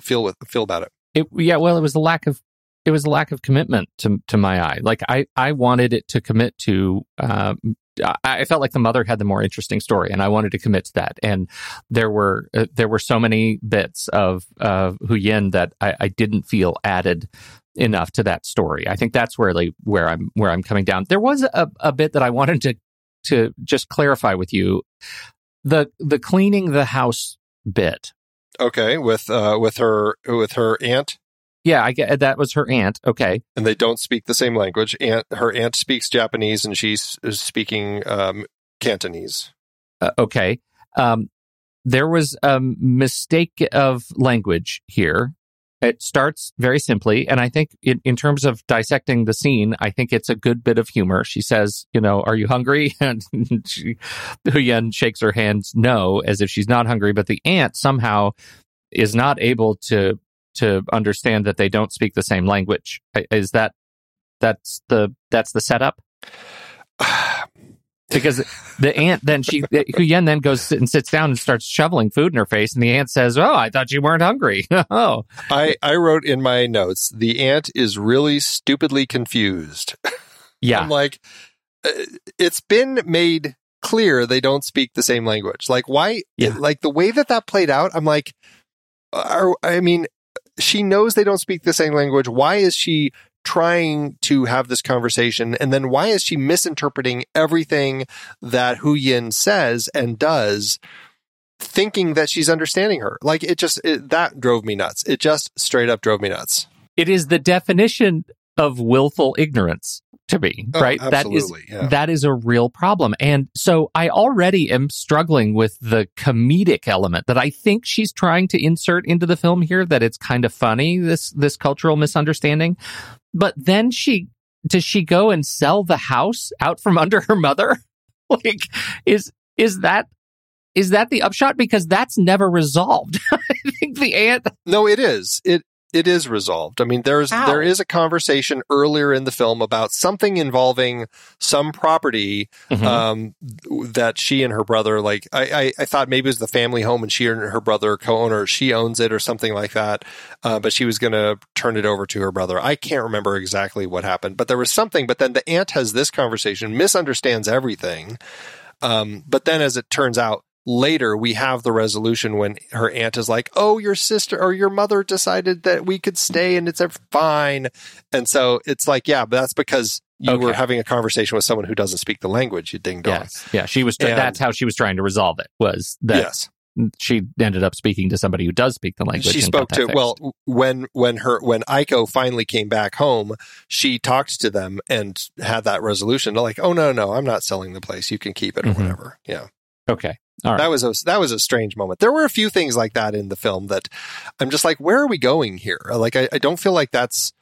[SPEAKER 1] feel with feel about it.
[SPEAKER 2] It, yeah, well, it was a lack of it was a lack of commitment to to my eye. Like I I wanted it to commit to. Um, I felt like the mother had the more interesting story, and I wanted to commit to that. And there were uh, there were so many bits of uh, Hu Yin that I, I didn't feel added enough to that story. I think that's where like where I'm where I'm coming down. There was a, a bit that I wanted to to just clarify with you the the cleaning the house bit.
[SPEAKER 1] Okay, with uh, with her with her aunt,
[SPEAKER 2] Yeah, I get that was her aunt. Okay.
[SPEAKER 1] and they don't speak the same language. Aunt, her aunt speaks Japanese, and she's speaking um, Cantonese.
[SPEAKER 2] Uh, okay. Um, there was a mistake of language here. It starts very simply, and I think in, in terms of dissecting the scene, I think it's a good bit of humor. She says, "You know, are you hungry?" And she, Huyen shakes her hands no, as if she's not hungry. But the aunt somehow is not able to to understand that they don't speak the same language. Is that that's the that's the setup? because the aunt then she Huyen then goes and sits down and starts shoveling food in her face, and the aunt says, "Oh, I thought you weren't hungry." oh,
[SPEAKER 1] I I wrote in my notes the aunt is really stupidly confused.
[SPEAKER 2] yeah,
[SPEAKER 1] I'm like, uh, it's been made clear they don't speak the same language. Like, why?
[SPEAKER 2] Yeah.
[SPEAKER 1] Like the way that that played out, I'm like, are, I mean, she knows they don't speak the same language. Why is she trying to have this conversation? And then why is she misinterpreting everything that Hu Yin says and does? Thinking that she's understanding her, like it just it, that drove me nuts. It just straight up drove me nuts.
[SPEAKER 2] it is the definition of willful ignorance to be,
[SPEAKER 1] Oh,
[SPEAKER 2] right? that is
[SPEAKER 1] yeah.
[SPEAKER 2] that is a real problem. And so I already am struggling with the comedic element that I think she's trying to insert into the film here that it's kind of funny this this cultural misunderstanding. But then she does she go and sell the house out from under her mother? like is is that is that the upshot because that's never resolved. I think the aunt
[SPEAKER 1] No, it is. It it is resolved. I mean, there's
[SPEAKER 2] How?
[SPEAKER 1] there is a conversation earlier in the film about something involving some property
[SPEAKER 2] Mhm.
[SPEAKER 1] um, that she and her brother like. I, I I thought maybe it was the family home and she and her brother co-owner. She owns it or something like that. Uh, but she was going to turn it over to her brother. I can't remember exactly what happened, but there was something. But then the aunt has this conversation, misunderstands everything. Um, but then, as it turns out, later we have the resolution when her aunt is like, "Oh, your sister or your mother decided that we could stay and it's fine," and so it's like, yeah, but that's because you were having a conversation with someone who doesn't speak the language. You ding dong.
[SPEAKER 2] Yes. Yeah. She was,
[SPEAKER 1] And-
[SPEAKER 2] that's how she was trying to resolve it was that
[SPEAKER 1] Yes,
[SPEAKER 2] she ended up speaking to somebody who does speak the language.
[SPEAKER 1] she spoke to
[SPEAKER 2] fixed.
[SPEAKER 1] well when when her when Aiko finally came back home, she talked to them and had that resolution. They're like, "Oh no, no, I'm not selling the place. You can keep it or
[SPEAKER 2] Mhm.
[SPEAKER 1] whatever." Yeah.
[SPEAKER 2] Okay. All right.
[SPEAKER 1] That was a that was a strange moment. There were a few things like that in the film that I'm just like, where are we going here? Like, I, I don't feel like that's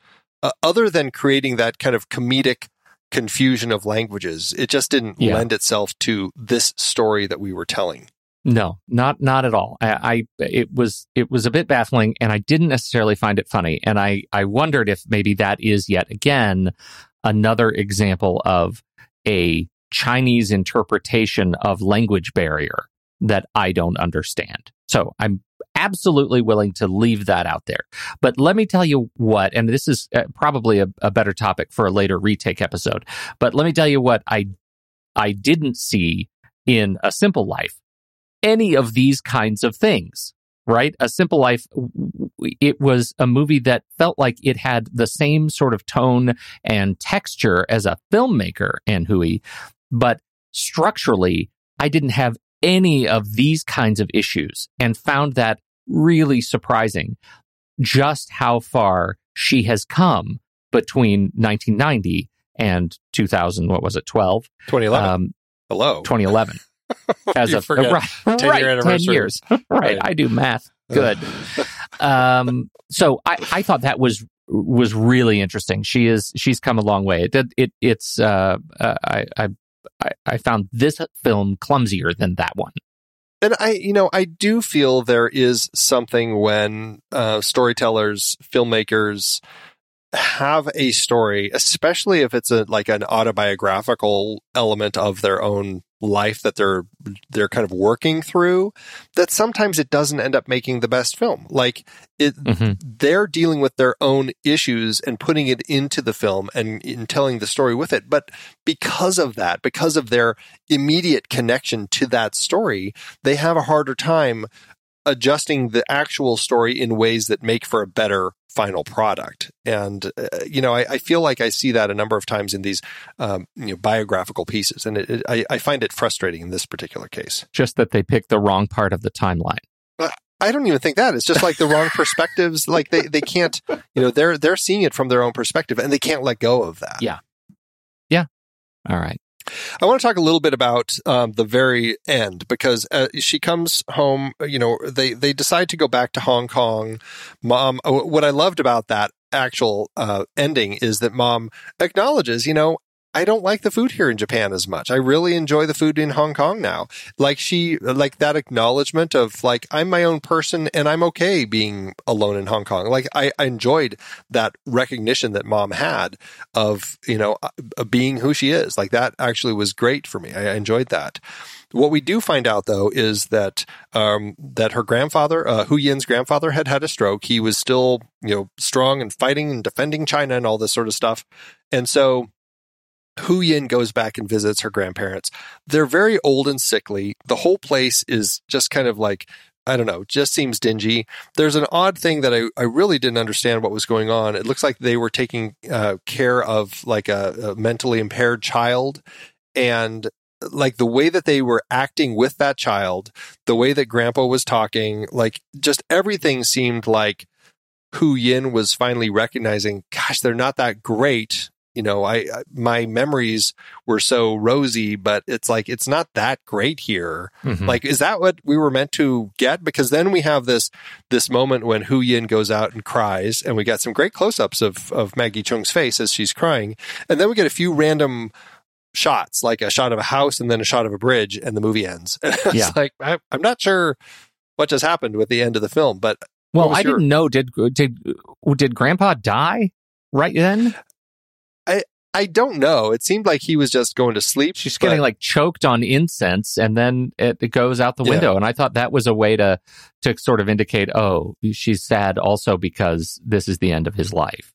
[SPEAKER 1] uh, other than creating that kind of comedic confusion of languages, it just didn't
[SPEAKER 2] Yeah.
[SPEAKER 1] lend itself to this story that we were telling.
[SPEAKER 2] No, not not at all. I, I it was it was a bit baffling, and I didn't necessarily find it funny. And I I wondered if maybe that is yet again another example of a Chinese interpretation of language barrier that I don't understand. So I'm absolutely willing to leave that out there. But let me tell you what, and this is uh, probably a, a better topic for a later retake episode. But let me tell you what I I didn't see in a simple life any of these kinds of things, right? A Simple Life, it was a movie that felt like it had the same sort of tone and texture as a filmmaker Ann Hui, but structurally, I didn't have any of these kinds of issues and found that really surprising just how far she has come between 1990 and 2000 what was it 12
[SPEAKER 1] 2011.
[SPEAKER 2] um,
[SPEAKER 1] Hello.
[SPEAKER 2] 2011 as of
[SPEAKER 1] forget.
[SPEAKER 2] right,
[SPEAKER 1] 10
[SPEAKER 2] right,
[SPEAKER 1] year
[SPEAKER 2] 10
[SPEAKER 1] anniversary.
[SPEAKER 2] years right,
[SPEAKER 1] Right.
[SPEAKER 2] i do math good um so i i thought that was was really interesting she is she's come a long way it it it's uh, uh I, I I- I found this film clumsier than that one.
[SPEAKER 1] And I, you know, I do feel there is something when uh, storytellers, filmmakers have a story, especially if it's a like an autobiographical element of their own life that they're they're kind of working through. That sometimes it doesn't end up making the best film. Like it,
[SPEAKER 2] Mhm.
[SPEAKER 1] they're dealing with their own issues and putting it into the film and in telling the story with it. But because of that, because of their immediate connection to that story, they have a harder time adjusting the actual story in ways that make for a better final product. And, uh, you know, I, I feel like I see that a number of times in these, um, you know, biographical pieces. And it, it, I, I find it frustrating in this particular case.
[SPEAKER 2] Just that they picked the wrong part of the timeline.
[SPEAKER 1] I don't even think that. It's just like the wrong perspectives. Like they, they can't, you know, they're, they're seeing it from their own perspective and they can't let go of that.
[SPEAKER 2] Yeah. Yeah. All right.
[SPEAKER 1] I want to talk a little bit about um, the very end because uh, she comes home. You know, they they decide to go back to Hong Kong. Mom, uh, what I loved about that actual uh, ending is that mom acknowledges, you know. I don't like the food here in Japan as much. I really enjoy the food in Hong Kong now. Like she, like that acknowledgement of like, I'm my own person and I'm okay being alone in Hong Kong. Like I, I enjoyed that recognition that mom had of, you know, uh, being who she is. Like that actually was great for me. I, I enjoyed that. What we do find out though is that um, that her grandfather, uh, Hu Yin's grandfather, had had a stroke. He was still, you know, strong and fighting and defending China and all this sort of stuff. And so Hu Yin goes back and visits her grandparents. They're very old and sickly. The whole place is just kind of like I don't know, just seems dingy. There's an odd thing that I, I really didn't understand what was going on. It looks like they were taking uh, care of like a, a mentally impaired child, and like the way that they were acting with that child, the way that Grandpa was talking, like just everything seemed like Hu Yin was finally recognizing, gosh, they're not that great. You know, I, I my memories were so rosy, but it's like it's not that great here.
[SPEAKER 2] Mhm.
[SPEAKER 1] Like, is that what we were meant to get? Because then we have this this moment when Hu Yin goes out and cries, and we got some great close ups of of Maggie Cheung's face as she's crying, and then we get a few random shots, like a shot of a house and then a shot of a bridge, and the movie ends. it's
[SPEAKER 2] Yeah.
[SPEAKER 1] like I, I'm not sure what just happened with the end of the film, but
[SPEAKER 2] well, I
[SPEAKER 1] your-
[SPEAKER 2] didn't know. Did did did Grandpa die right then?
[SPEAKER 1] I I don't know. It seemed like he was just going to sleep.
[SPEAKER 2] She's
[SPEAKER 1] but-
[SPEAKER 2] getting like choked on incense, and then it, it goes out the
[SPEAKER 1] Yeah.
[SPEAKER 2] window. And I thought that was a way to to sort of indicate, oh, she's sad also because this is the end of his life.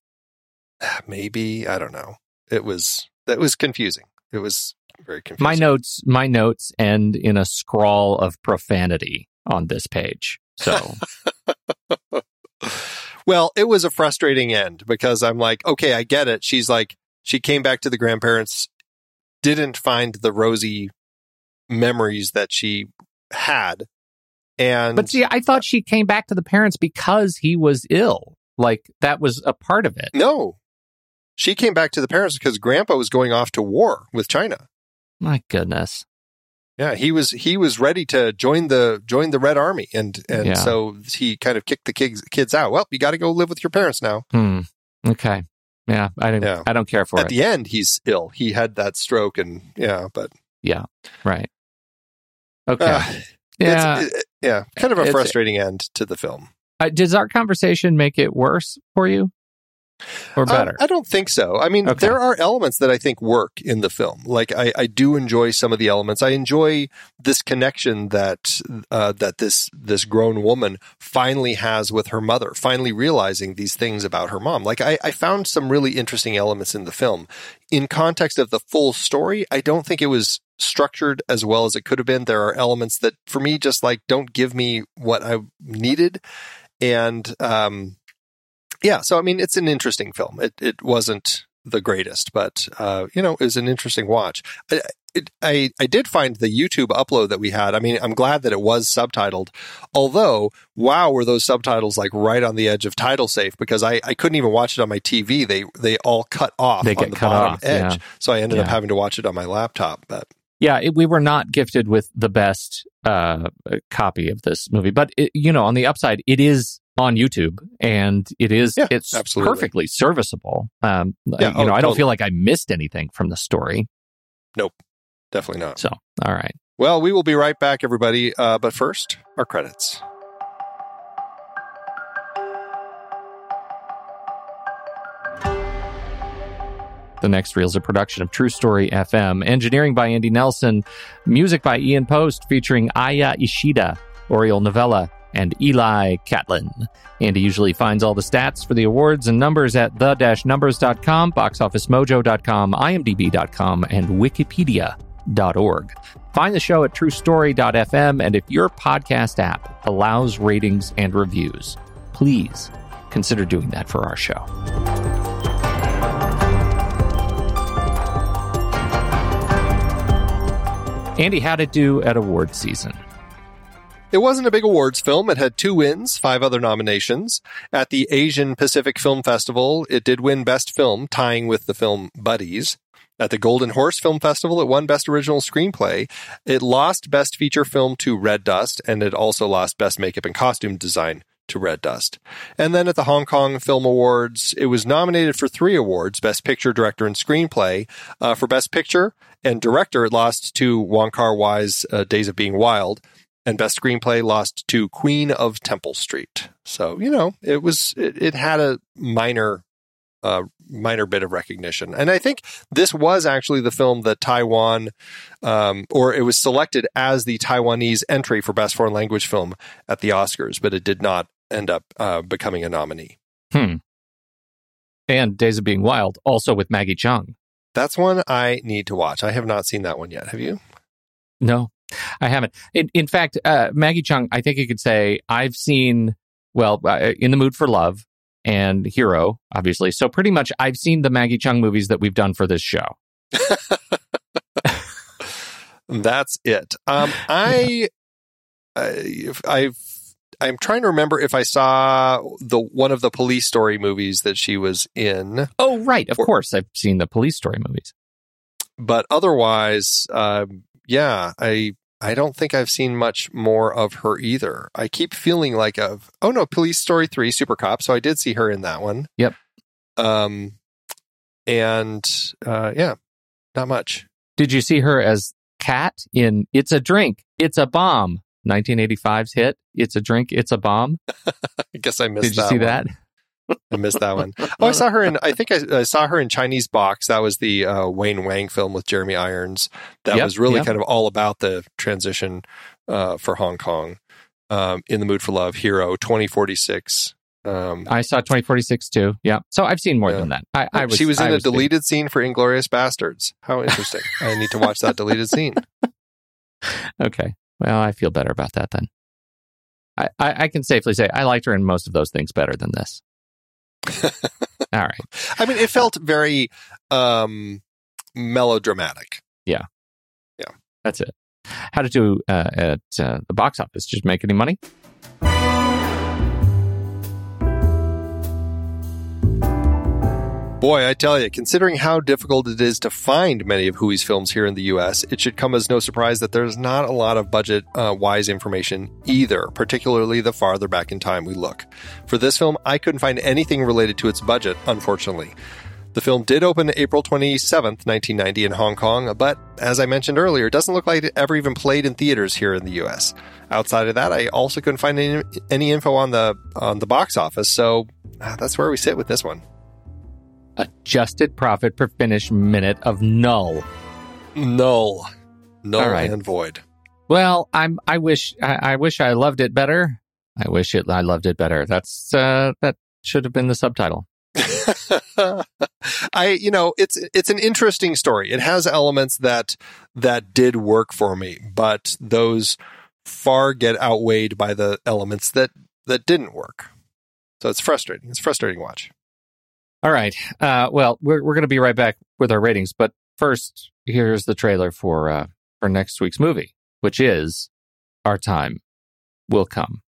[SPEAKER 1] maybe I don't know. It was that was confusing. It was very confusing.
[SPEAKER 2] My notes, my notes end in a scrawl of profanity on this page. So
[SPEAKER 1] well, it was a frustrating end because I'm like, okay, I get it. She's like, she came back to the grandparents, didn't find the rosy memories that she had, and
[SPEAKER 2] But see, I thought she came back to the parents because he was ill. Like that was a part of it.
[SPEAKER 1] no, she came back to the parents because Grandpa was going off to war with China.
[SPEAKER 2] My goodness.
[SPEAKER 1] Yeah, he was he was ready to join the join the Red Army, and and
[SPEAKER 2] Yeah.
[SPEAKER 1] so he kind of kicked the kids kids out. Well, you got to go live with your parents now.
[SPEAKER 2] Hmm. Okay. Yeah, I don't.
[SPEAKER 1] Yeah.
[SPEAKER 2] I don't care for
[SPEAKER 1] At
[SPEAKER 2] it.
[SPEAKER 1] the end, he's ill. He had that stroke, and yeah, but yeah,
[SPEAKER 2] right. Okay.
[SPEAKER 1] uh,
[SPEAKER 2] yeah.
[SPEAKER 1] it- yeah, kind of a
[SPEAKER 2] It's-
[SPEAKER 1] frustrating end to the film.
[SPEAKER 2] Uh, does our conversation make it worse for you, or
[SPEAKER 1] Um,
[SPEAKER 2] better?
[SPEAKER 1] I don't think so. I mean,
[SPEAKER 2] Okay.
[SPEAKER 1] there are elements that I think work in the film. Like I, I do enjoy some of the elements. I enjoy this connection that uh, that this this grown woman finally has with her mother, finally realizing these things about her mom. Like I, I found some really interesting elements in the film. In context of the full story, I don't think it was structured as well as it could have been. There are elements that for me just like don't give me what I needed. And um yeah, so I mean, it's an interesting film. It it wasn't the greatest, but uh, you know, it was an interesting watch. I, it, I I did find the YouTube upload that we had. I mean, I'm glad that it was subtitled. Although, wow, were those subtitles like right on the edge of title safe because I, I couldn't even watch it on my TV. They they all cut off
[SPEAKER 2] They
[SPEAKER 1] on
[SPEAKER 2] get
[SPEAKER 1] the
[SPEAKER 2] cut
[SPEAKER 1] bottom
[SPEAKER 2] off,
[SPEAKER 1] edge,
[SPEAKER 2] yeah.
[SPEAKER 1] so I ended up having to watch it on my laptop. But
[SPEAKER 2] Yeah, it, we were not gifted with the best uh, copy of this movie, but it, you know, on the upside, it is on YouTube and it is
[SPEAKER 1] Yeah,
[SPEAKER 2] it's
[SPEAKER 1] absolutely.
[SPEAKER 2] perfectly serviceable. Um,
[SPEAKER 1] Yeah,
[SPEAKER 2] you know,
[SPEAKER 1] oh,
[SPEAKER 2] I don't feel like I missed anything from the story.
[SPEAKER 1] Nope, definitely not.
[SPEAKER 2] So, all right.
[SPEAKER 1] Well, we will be right back, everybody. Uh, but first, our credits.
[SPEAKER 2] The next reel is a production of True Story FM. Engineering by Andy Nelson. Music by Ian Post featuring Aya Ishida, Oriole Novella, and Eli Catlin. Andy usually finds all the stats for the awards and numbers at the-numbers.com, boxofficemojo.com, imdb.com, and wikipedia.org. Find the show at truestory.fm, and if your podcast app allows ratings and reviews, please consider doing that for our show. Andy, how'd it do at award season?
[SPEAKER 1] It wasn't a big awards film. It had two wins, five other nominations. At the Asian Pacific Film Festival, it did win Best Film, tying with the film Buddies. At the Golden Horse Film Festival, it won Best Original Screenplay. It lost Best Feature Film to Red Dust, and it also lost Best Makeup and Costume Design to Red Dust. And then at the Hong Kong Film Awards, it was nominated for three awards Best Picture, Director, and Screenplay. Uh, for Best Picture and Director, it lost to Wong Kar Wai's uh, Days of Being Wild and best screenplay lost to Queen of Temple Street. So you know, it was it, it had a minor uh, minor bit of recognition, and I think this was actually the film that Taiwan, um, or it was selected as the Taiwanese entry for best foreign language film at the Oscars, but it did not end up uh, becoming a nominee.
[SPEAKER 2] Hmm. And Days of Being Wild, also with Maggie Cheung.
[SPEAKER 1] That's one I need to watch. I have not seen that one yet. Have you?
[SPEAKER 2] No, I haven't. In, in fact, uh, Maggie Cheung, I think you could say I've seen, well, uh, In the Mood for Love and Hero, obviously. So pretty much I've seen the Maggie Cheung movies that we've done for this show.
[SPEAKER 1] That's it. Um, I, I, I've, I'm trying to remember if I saw the one of the police story movies that she was in,
[SPEAKER 2] Oh, right. Of
[SPEAKER 1] Or-
[SPEAKER 2] course, I've seen the police story movies.
[SPEAKER 1] but otherwise, um, yeah, I, I don't think I've seen much more of her either. I keep feeling like of, oh no, Police Story Three, Super Cop. So I did see her in that one.
[SPEAKER 2] Yep.
[SPEAKER 1] Um, and uh, yeah, not much.
[SPEAKER 2] Did you see her as Cat in It's a Drink, It's a Bomb? 1985's hit, It's a Drink, It's a Bomb.
[SPEAKER 1] I guess I missed. That.
[SPEAKER 2] Did you
[SPEAKER 1] that
[SPEAKER 2] see
[SPEAKER 1] one.
[SPEAKER 2] that?
[SPEAKER 1] I missed that one. Oh, I saw her in. I think I, I saw her in Chinese Box. That was the uh, Wayne Wang film with Jeremy Irons. That
[SPEAKER 2] Yep,
[SPEAKER 1] was really
[SPEAKER 2] yep.
[SPEAKER 1] kind of all about the transition uh, for Hong Kong. Um, in the Mood for Love, Hero, twenty forty six. Um,
[SPEAKER 2] I saw 2046 too. Yeah. So I've seen more
[SPEAKER 1] Yeah.
[SPEAKER 2] than that. I, I was,
[SPEAKER 1] she was in
[SPEAKER 2] I
[SPEAKER 1] a
[SPEAKER 2] was
[SPEAKER 1] deleted scene for Inglourious Basterds. How interesting! I need to watch that deleted scene.
[SPEAKER 2] Okay. Well, I feel better about that then. I, I, I can safely say I liked her in most of those things better than this. All right.
[SPEAKER 1] I mean, it felt very um, melodramatic. Yeah. Yeah.
[SPEAKER 2] That's it. How to do uh, at uh, the box office? Just make any money?
[SPEAKER 1] Boy, I tell you, considering how difficult it is to find many of Hui's films here in the US, it should come as no surprise that there's not a lot of budget uh, wise information either, particularly the farther back in time we look. For this film, I couldn't find anything related to its budget, unfortunately. The film did open April 27th, 1990 in Hong Kong, but as I mentioned earlier, it doesn't look like it ever even played in theaters here in the US. Outside of that, I also couldn't find any, any info on the on the box office, so uh, that's where we sit with this one.
[SPEAKER 2] Adjusted profit per finish minute of null.
[SPEAKER 1] Null. Null
[SPEAKER 2] right.
[SPEAKER 1] and void.
[SPEAKER 2] Well, I'm. I wish. I, I wish I loved it better. I wish it. I loved it better. That's uh, that should have been the subtitle.
[SPEAKER 1] I, you know, it's it's an interesting story. It has elements that that did work for me, but those far get outweighed by the elements that that didn't work. So it's frustrating. It's a frustrating watch.
[SPEAKER 2] All right. Uh, well, we're we're going to be right back with our ratings, but first, here's the trailer for uh, for next week's movie, which is "Our Time Will Come."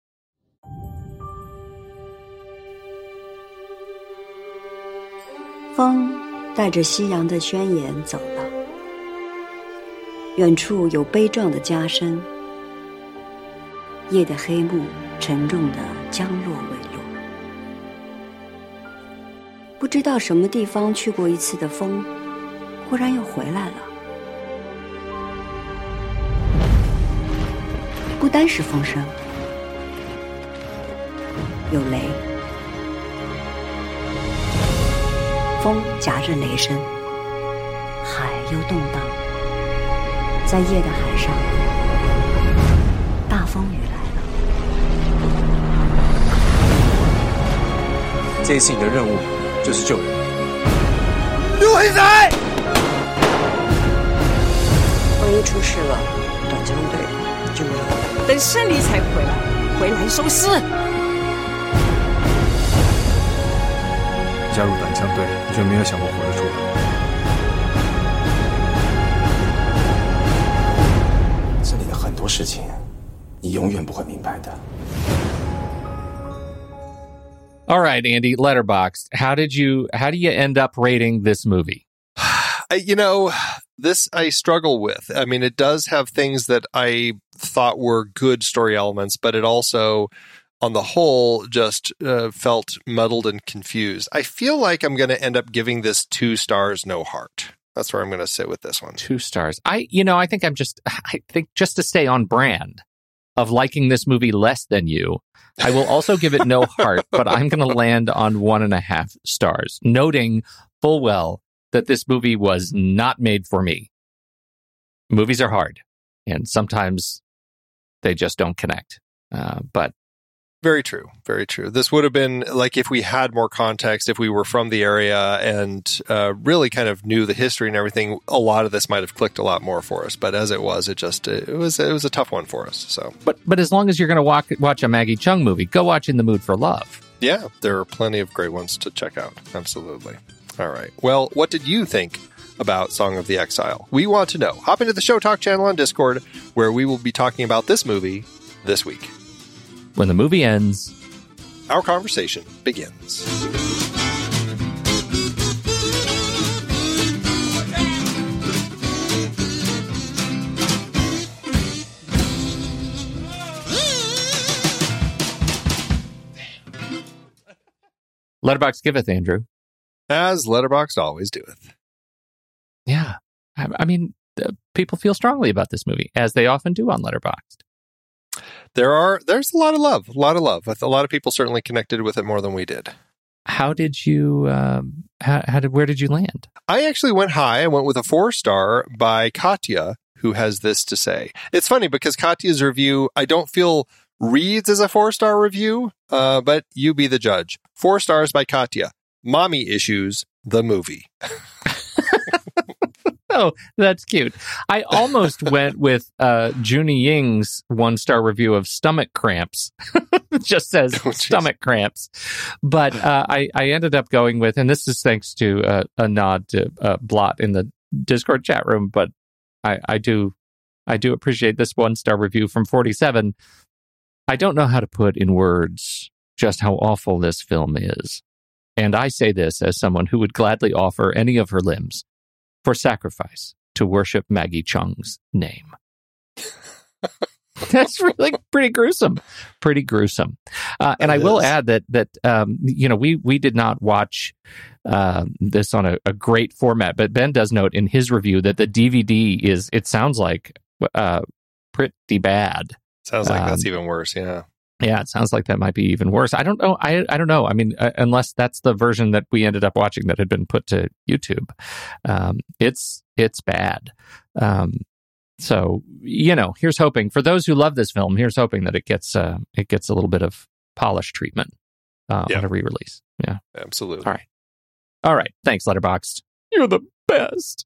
[SPEAKER 3] 风带着夕阳的宣言走了，远处有悲壮的家声，夜的黑幕沉重的将落 不知道什么地方去过一次的风，忽然又回来了。不单是风声，有雷。风夹着雷声，海又动荡，在夜的海上，大风雨来了。
[SPEAKER 4] 这次你的任务就是救人。
[SPEAKER 5] 陆黑仔万一出事了，短枪队就没有了。
[SPEAKER 6] 等胜利才回来，回来收尸。
[SPEAKER 4] 加入短枪队，你就没有想过活着出来？这里的很多事情，你永远不会明白的。
[SPEAKER 2] All right, Andy, Letterboxd. How did you? How do you end up rating this movie?
[SPEAKER 1] You know, this I struggle with. I mean, it does have things that I thought were good story elements, but it also, on the whole, just uh, felt muddled and confused. I feel like I'm going to end up giving this two stars, no heart. That's where I'm going to sit with this one.
[SPEAKER 2] Two stars. I, you know, I think I'm just. I think just to stay on brand of liking this movie less than you, I will also give it no heart, but I'm going to land on one and a half stars, noting full well that this movie was not made for me. Movies are hard, and sometimes they just don't connect. Uh, but
[SPEAKER 1] Very true. Very true. This would have been like if we had more context, if we were from the area and uh, really kind of knew the history and everything, a lot of this might have clicked a lot more for us. But as it was, it just it was it was a tough one for us. So
[SPEAKER 2] but but as long as you're going to watch watch a Maggie Cheung movie, go watch In the Mood for Love.
[SPEAKER 1] yeah, there are plenty of great ones to check out. Absolutely. All right. Well, what did you think about Song of the Exile? We want to know. Hop into the Show Talk channel on Discord, where we will be talking about this movie this week.
[SPEAKER 2] When the movie ends,
[SPEAKER 1] Our conversation begins.
[SPEAKER 2] Letterboxd giveth Andrew.
[SPEAKER 1] As Letterboxd always doeth.
[SPEAKER 2] Yeah, I, I mean, uh, people feel strongly about this movie as they often do on Letterboxd.
[SPEAKER 1] There are there's a lot of love, a lot of love. A lot of people certainly connected with it more than we did.
[SPEAKER 2] How did you? Um, how, how did? Where did you land?
[SPEAKER 1] I actually went high. I went with a four star by Katya, who has this to say. It's funny because Katya's review, I don't feel reads as a four star review, uh, but you be the judge. Four stars by Katya. Mommy Issues, the movie.
[SPEAKER 2] Oh, that's cute. I almost went with uh, Junie Ying's one star review of Stomach Cramps. It just says
[SPEAKER 1] Oh,
[SPEAKER 2] stomach cramps, but uh, I I ended up going with, and this is thanks to uh, a nod to uh, Blot in the Discord chat room, but I I do I do appreciate this one star review from forty seven. I don't know how to put in words just how awful this film is. And I say this as someone who would gladly offer any of her limbs for sacrifice to worship Maggie Cheung's name. That's really pretty gruesome. Pretty gruesome. Uh, and I will add that that um, you know we we did not watch uh, this on a, a great format, but Ben does note in his review that the DVD is it sounds like uh, pretty bad.
[SPEAKER 1] Sounds like that's
[SPEAKER 2] Um,
[SPEAKER 1] even worse. Yeah.
[SPEAKER 2] Yeah, it sounds like that might be even worse. I don't know. I I don't know. I mean, uh, unless that's the version that we ended up watching that had been put to YouTube, um, it's it's bad. Um, so you know, here's hoping for those who love this film. Here's hoping that it gets uh, it gets a little bit of polished treatment uh,
[SPEAKER 1] Yeah.
[SPEAKER 2] on a re-release. Yeah.
[SPEAKER 1] Absolutely.
[SPEAKER 2] All right. All right. Thanks, Letterboxd. You're the best.